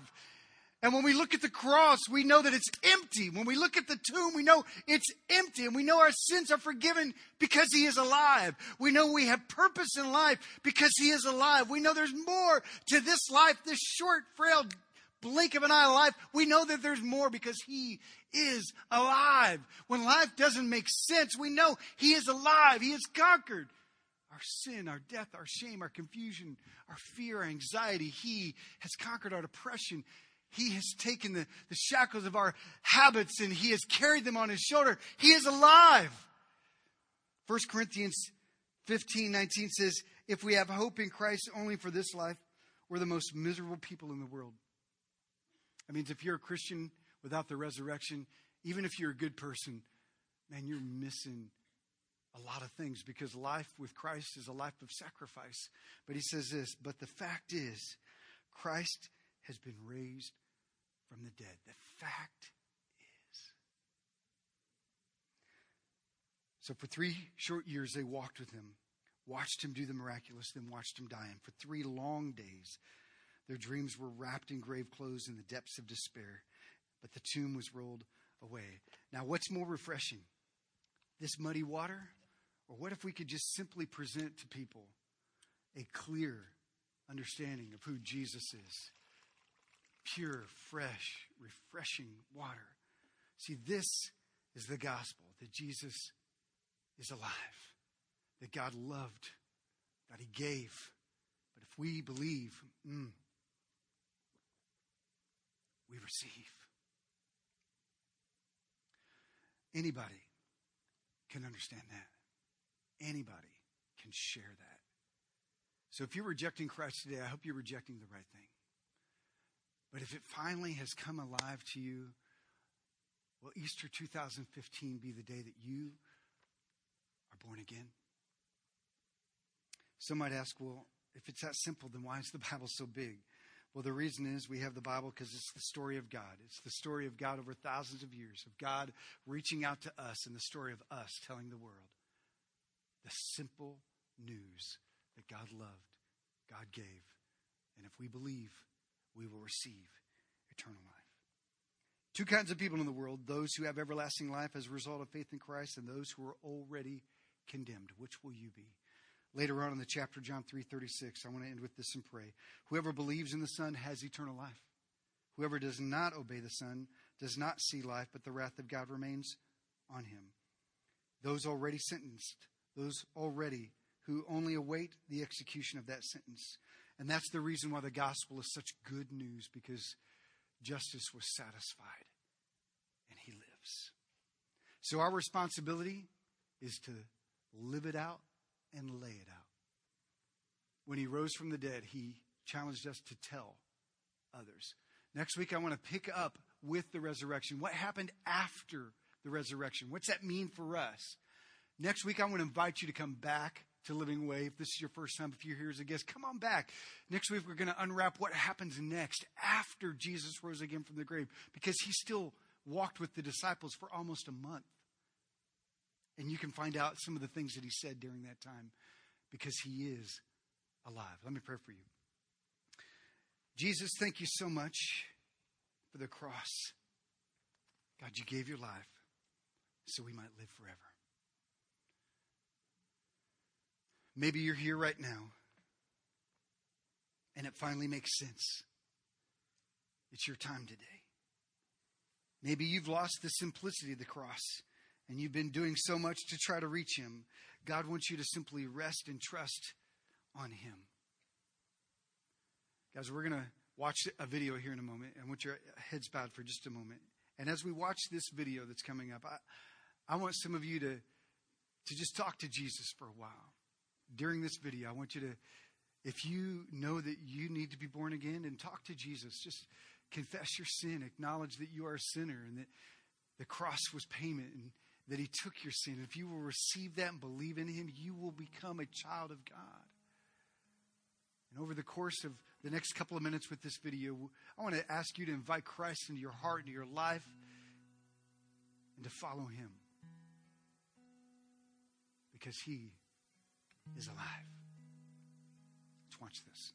And when we look at the cross, we know that it's empty. When we look at the tomb, we know it's empty. And we know our sins are forgiven because He is alive. We know we have purpose in life because He is alive. We know there's more to this life, this short, frail blink of an eye life. We know that there's more because He is alive. When life doesn't make sense, we know He is alive. He has conquered our sin, our death, our shame, our confusion, our fear, our anxiety. He has conquered our depression. He has taken the, the shackles of our habits and he has carried them on his shoulder. He is alive. 1 Corinthians 15 19 says, If we have hope in Christ only for this life, we're the most miserable people in the world. That means if you're a Christian without the resurrection, even if you're a good person, man, you're missing a lot of things because life with Christ is a life of sacrifice. But he says this, but the fact is, Christ has been raised from the dead. The fact is. So for three short years, they walked with him, watched him do the miraculous, then watched him die. And for three long days, their dreams were wrapped in grave clothes in the depths of despair, but the tomb was rolled away. Now, what's more refreshing? This muddy water? Or what if we could just simply present to people a clear understanding of who Jesus is? Pure, fresh, refreshing water. See, this is the gospel that Jesus is alive, that God loved, that He gave. But if we believe, mm, we receive. Anybody can understand that. Anybody can share that. So if you're rejecting Christ today, I hope you're rejecting the right thing. But if it finally has come alive to you, will Easter 2015 be the day that you are born again? Some might ask, well, if it's that simple, then why is the *laughs* Bible so big? Well, the reason is we have the Bible because it's the story of God. It's the story of God over thousands of years, of God reaching out to us, and the story of us telling the world the simple news that God loved, God gave, And if we believe, we will receive eternal life. Two kinds of people in the world those who have everlasting life as a result of faith in Christ, and those who are already condemned. Which will you be? Later on in the chapter, John 3:36, I want to end with this and pray. Whoever believes in the Son has eternal life. Whoever does not obey the Son does not see life, but the wrath of God remains on him. Those already sentenced, those already who only await the execution of that sentence. And that's the reason why the gospel is such good news, because justice was satisfied and he lives. So our responsibility is to live it out and lay it out. When he rose from the dead, he challenged us to tell others. Next week, I want to pick up with the resurrection. What happened after the resurrection? What's that mean for us? Next week, I want to invite you to come back to Living Way. If this is your first time, if you're here as a guest, come on back. Next week, we're going to unwrap what happens next after Jesus rose again from the grave because he still walked with the disciples for almost a month. And you can find out some of the things that he said during that time because he is alive. Let me pray for you. Jesus, thank you so much for the cross. God, you gave your life so we might live forever. Maybe you're here right now and it finally makes sense. It's your time today. Maybe you've lost the simplicity of the cross and you've been doing so much to try to reach Him. God wants you to simply rest and trust on Him. Guys, we're going to watch a video here in a moment. I want your heads bowed for just a moment. And as we watch this video that's coming up, I, I want some of you to, to just talk to Jesus for a while. During this video, I want you to, if you know that you need to be born again, and talk to Jesus. Just confess your sin, acknowledge that you are a sinner, and that the cross was payment, and that He took your sin. If you will receive that and believe in Him, you will become a child of God. And over the course of the next couple of minutes with this video, I want to ask you to invite Christ into your heart, into your life, and to follow Him. Because He is alive. Let's watch this.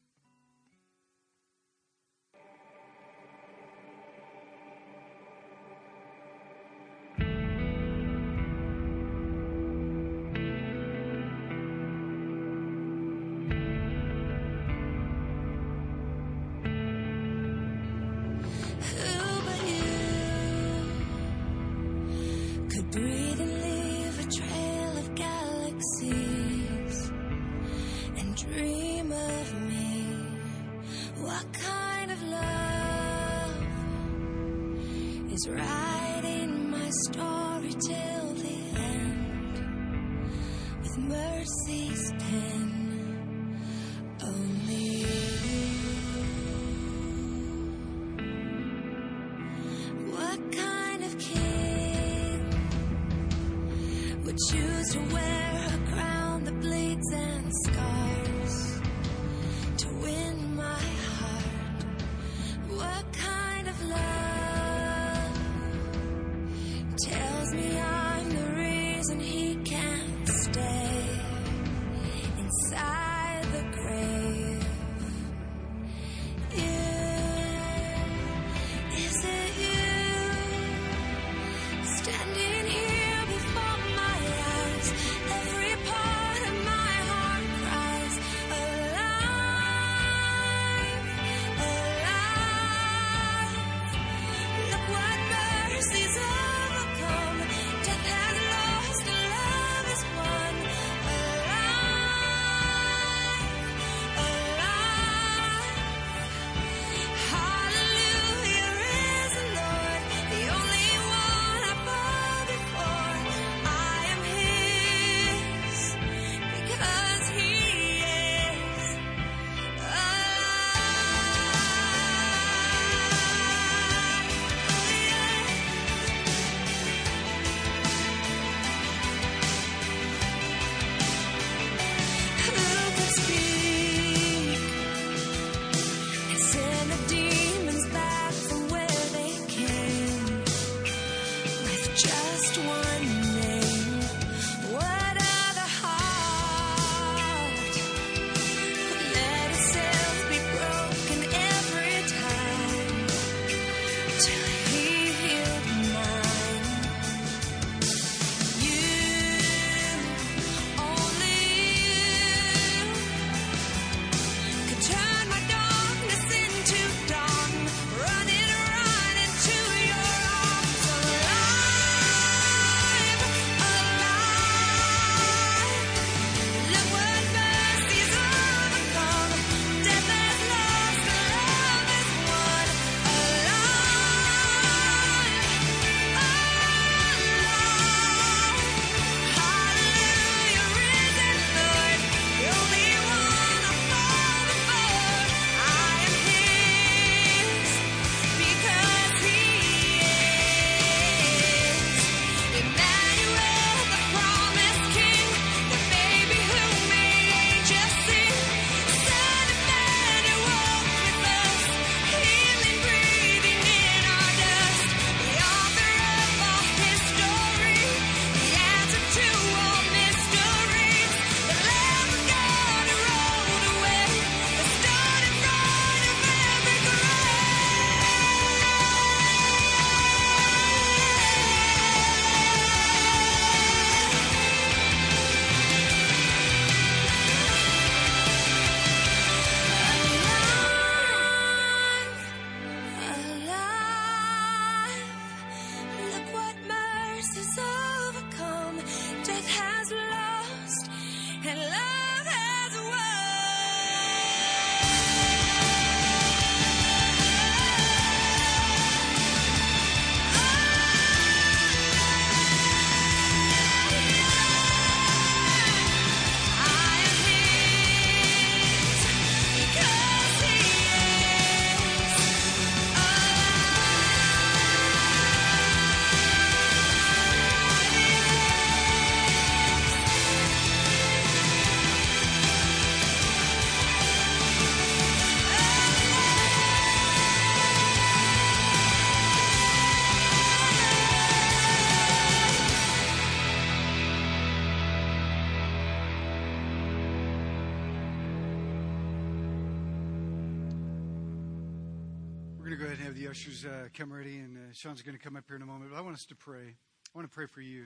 Sean's going to come up here in a moment. But I want us to pray. I want to pray for you.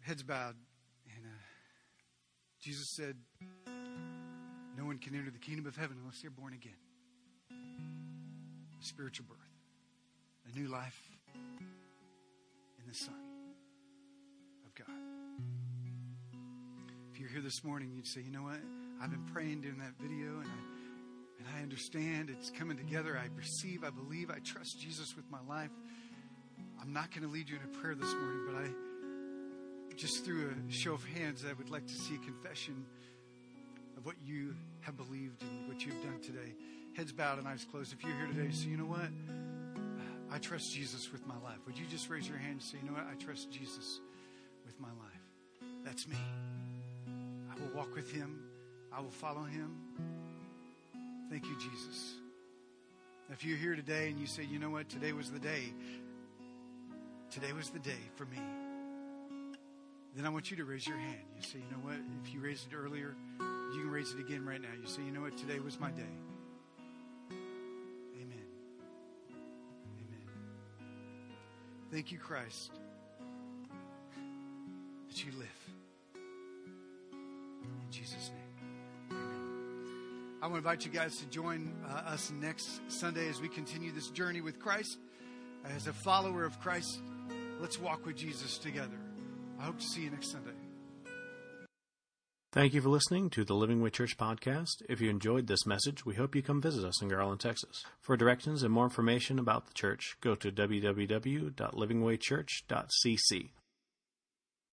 Heads bowed. And uh, Jesus said, No one can enter the kingdom of heaven unless they're born again. A spiritual birth, a new life in the Son of God. If you're here this morning, you'd say, You know what? I've been praying during that video, and I I understand it's coming together. I perceive, I believe, I trust Jesus with my life. I'm not going to lead you in a prayer this morning, but I, just through a show of hands, I would like to see a confession of what you have believed and what you've done today. Heads bowed and eyes closed. If you're here today, so you know what? I trust Jesus with my life. Would you just raise your hand and say, you know what? I trust Jesus with my life. That's me. I will walk with him. I will follow him. Thank you, Jesus. If you're here today and you say, you know what, today was the day, today was the day for me, then I want you to raise your hand. You say, you know what, if you raised it earlier, you can raise it again right now. You say, you know what, today was my day. Amen. Amen. Thank you, Christ, that you live. In Jesus' name. I want to invite you guys to join uh, us next Sunday as we continue this journey with Christ. As a follower of Christ, let's walk with Jesus together. I hope to see you next Sunday. Thank you for listening to the Living Way Church podcast. If you enjoyed this message, we hope you come visit us in Garland, Texas. For directions and more information about the church, go to www.livingwaychurch.cc.